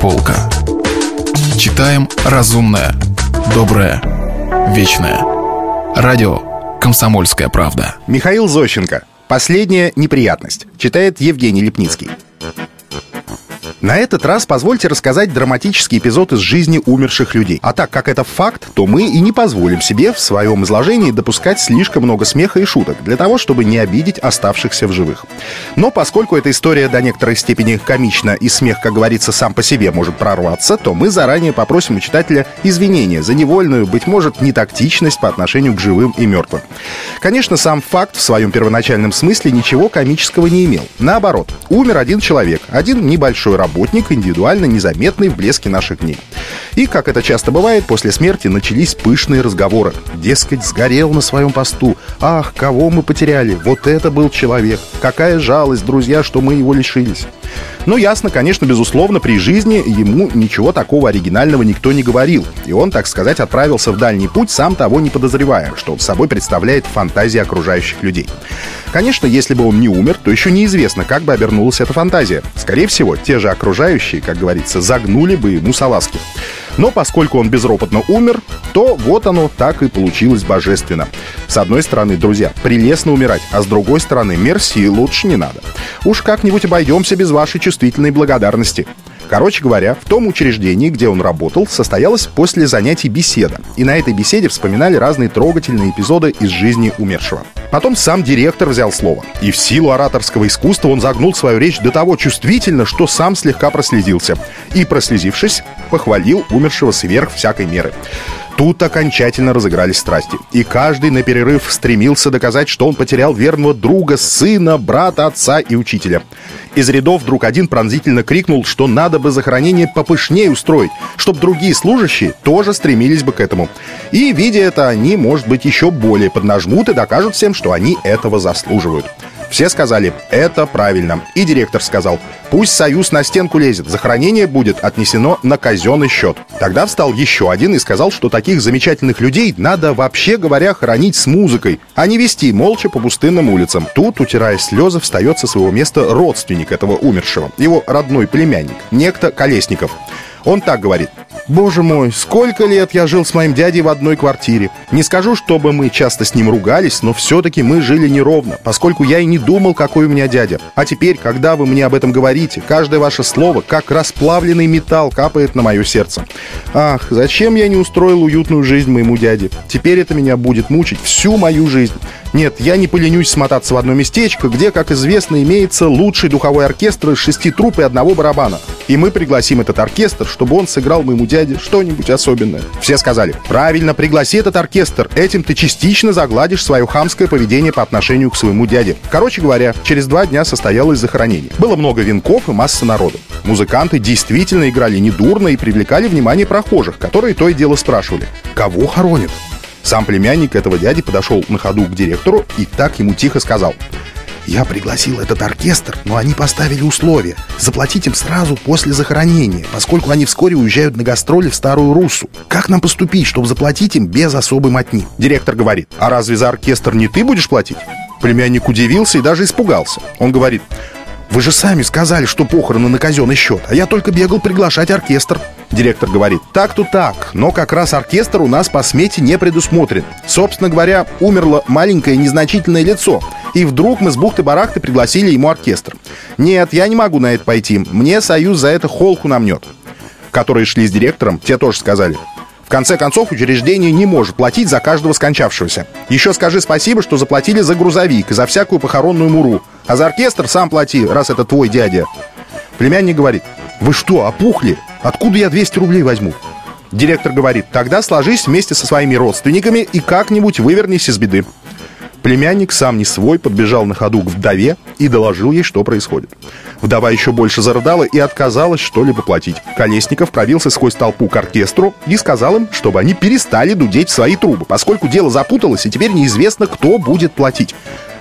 полка. Читаем разумное, доброе, вечное. Радио «Комсомольская правда». Михаил Зощенко. Последняя неприятность. Читает Евгений Лепницкий. На этот раз позвольте рассказать драматический эпизод из жизни умерших людей. А так как это факт, то мы и не позволим себе в своем изложении допускать слишком много смеха и шуток, для того, чтобы не обидеть оставшихся в живых. Но поскольку эта история до некоторой степени комична и смех, как говорится, сам по себе может прорваться, то мы заранее попросим у читателя извинения за невольную, быть может, нетактичность по отношению к живым и мертвым. Конечно, сам факт в своем первоначальном смысле ничего комического не имел. Наоборот, умер один человек, один небольшой работник, работник, индивидуально незаметный в блеске наших дней. И, как это часто бывает, после смерти начались пышные разговоры. Дескать, сгорел на своем посту. Ах, кого мы потеряли? Вот это был человек. Какая жалость, друзья, что мы его лишились. Ну, ясно, конечно, безусловно, при жизни ему ничего такого оригинального никто не говорил. И он, так сказать, отправился в дальний путь, сам того не подозревая, что собой представляет фантазия окружающих людей. Конечно, если бы он не умер, то еще неизвестно, как бы обернулась эта фантазия. Скорее всего, те же окружающие, как говорится, загнули бы ему салазки. Но поскольку он безропотно умер, то вот оно так и получилось божественно. С одной стороны, друзья, прелестно умирать, а с другой стороны, мерси лучше не надо. Уж как-нибудь обойдемся без вашей чувствительной благодарности. Короче говоря, в том учреждении, где он работал, состоялась после занятий беседа. И на этой беседе вспоминали разные трогательные эпизоды из жизни умершего. Потом сам директор взял слово. И в силу ораторского искусства он загнул свою речь до того чувствительно, что сам слегка прослезился. И, прослезившись, похвалил умершего сверх всякой меры. Тут окончательно разыгрались страсти. И каждый на перерыв стремился доказать, что он потерял верного друга, сына, брата, отца и учителя. Из рядов вдруг один пронзительно крикнул, что надо бы захоронение попышнее устроить, чтобы другие служащие тоже стремились бы к этому. И, видя это, они, может быть, еще более поднажмут и докажут всем, что они этого заслуживают. Все сказали, это правильно. И директор сказал, пусть союз на стенку лезет, захоронение будет отнесено на казенный счет. Тогда встал еще один и сказал, что таких замечательных людей надо, вообще говоря, хоронить с музыкой, а не вести молча по пустынным улицам. Тут, утирая слезы, встает со своего места родственник этого умершего, его родной племянник, некто Колесников. Он так говорит. Боже мой, сколько лет я жил с моим дядей в одной квартире. Не скажу, чтобы мы часто с ним ругались, но все-таки мы жили неровно, поскольку я и не думал, какой у меня дядя. А теперь, когда вы мне об этом говорите, каждое ваше слово, как расплавленный металл, капает на мое сердце. Ах, зачем я не устроил уютную жизнь моему дяде? Теперь это меня будет мучить всю мою жизнь. Нет, я не поленюсь смотаться в одно местечко, где, как известно, имеется лучший духовой оркестр из шести труп и одного барабана. И мы пригласим этот оркестр, чтобы он сыграл моему дяде что-нибудь особенное. Все сказали, правильно, пригласи этот оркестр, этим ты частично загладишь свое хамское поведение по отношению к своему дяде. Короче говоря, через два дня состоялось захоронение. Было много венков и масса народу. Музыканты действительно играли недурно и привлекали внимание прохожих, которые то и дело спрашивали, кого хоронят? Сам племянник этого дяди подошел на ходу к директору и так ему тихо сказал. Я пригласил этот оркестр, но они поставили условие заплатить им сразу после захоронения, поскольку они вскоре уезжают на гастроли в Старую Руссу. Как нам поступить, чтобы заплатить им без особой мотни? Директор говорит, а разве за оркестр не ты будешь платить? Племянник удивился и даже испугался. Он говорит, вы же сами сказали, что похороны на казенный счет, а я только бегал приглашать оркестр. Директор говорит, так-то так, но как раз оркестр у нас по смете не предусмотрен. Собственно говоря, умерло маленькое незначительное лицо, и вдруг мы с бухты-барахты пригласили ему оркестр. Нет, я не могу на это пойти, мне союз за это холку намнет. Которые шли с директором, те тоже сказали, конце концов, учреждение не может платить за каждого скончавшегося. Еще скажи спасибо, что заплатили за грузовик и за всякую похоронную муру. А за оркестр сам плати, раз это твой дядя. Племянник говорит, вы что, опухли? Откуда я 200 рублей возьму? Директор говорит, тогда сложись вместе со своими родственниками и как-нибудь вывернись из беды. Племянник, сам не свой, подбежал на ходу к вдове и доложил ей, что происходит. Вдова еще больше зарыдала и отказалась что-либо платить. Колесников пробился сквозь толпу к оркестру и сказал им, чтобы они перестали дудеть свои трубы, поскольку дело запуталось и теперь неизвестно, кто будет платить.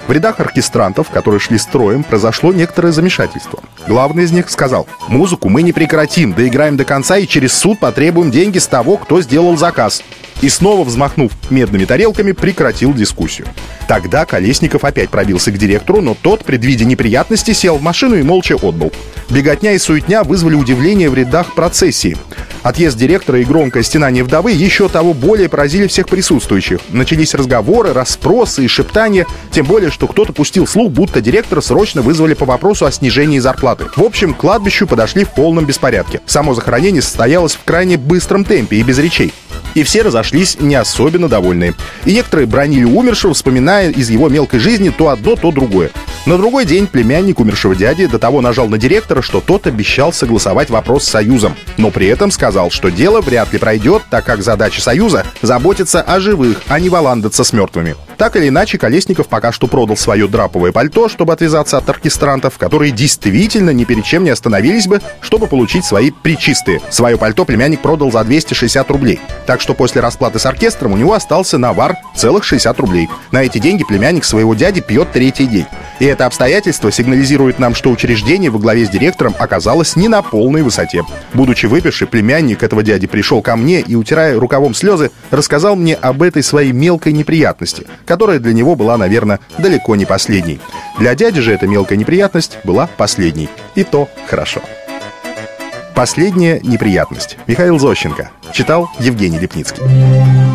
В рядах оркестрантов, которые шли строем, произошло некоторое замешательство. Главный из них сказал, музыку мы не прекратим, доиграем до конца и через суд потребуем деньги с того, кто сделал заказ. И снова, взмахнув медными тарелками, прекратил дискуссию. Тогда Колесников опять пробился к директору, но тот, предвидя неприятности, сел в машину и молча отбыл. Беготня и суетня вызвали удивление в рядах процессии. Отъезд директора и громкое стенание вдовы еще того более поразили всех присутствующих. Начались разговоры, расспросы и шептания, тем более, что кто-то пустил слух, будто директора срочно вызвали по вопросу о снижении зарплаты. В общем, к кладбищу подошли в полном беспорядке. Само захоронение состоялось в крайне быстром темпе и без речей и все разошлись не особенно довольные. И некоторые бронили умершего, вспоминая из его мелкой жизни то одно, то другое. На другой день племянник умершего дяди до того нажал на директора, что тот обещал согласовать вопрос с Союзом, но при этом сказал, что дело вряд ли пройдет, так как задача Союза — заботиться о живых, а не валандаться с мертвыми. Так или иначе, Колесников пока что продал свое драповое пальто, чтобы отвязаться от оркестрантов, которые действительно ни перед чем не остановились бы, чтобы получить свои причистые. Свое пальто племянник продал за 260 рублей. Так что после расплаты с оркестром у него остался навар целых 60 рублей. На эти деньги племянник своего дяди пьет третий день. И это обстоятельство сигнализирует нам, что учреждение во главе с директором оказалось не на полной высоте. Будучи выпивший, племянник этого дяди пришел ко мне и, утирая рукавом слезы, рассказал мне об этой своей мелкой неприятности, которая для него была, наверное, далеко не последней. Для дяди же эта мелкая неприятность была последней. И то хорошо. Последняя неприятность. Михаил Зощенко. Читал Евгений Лепницкий.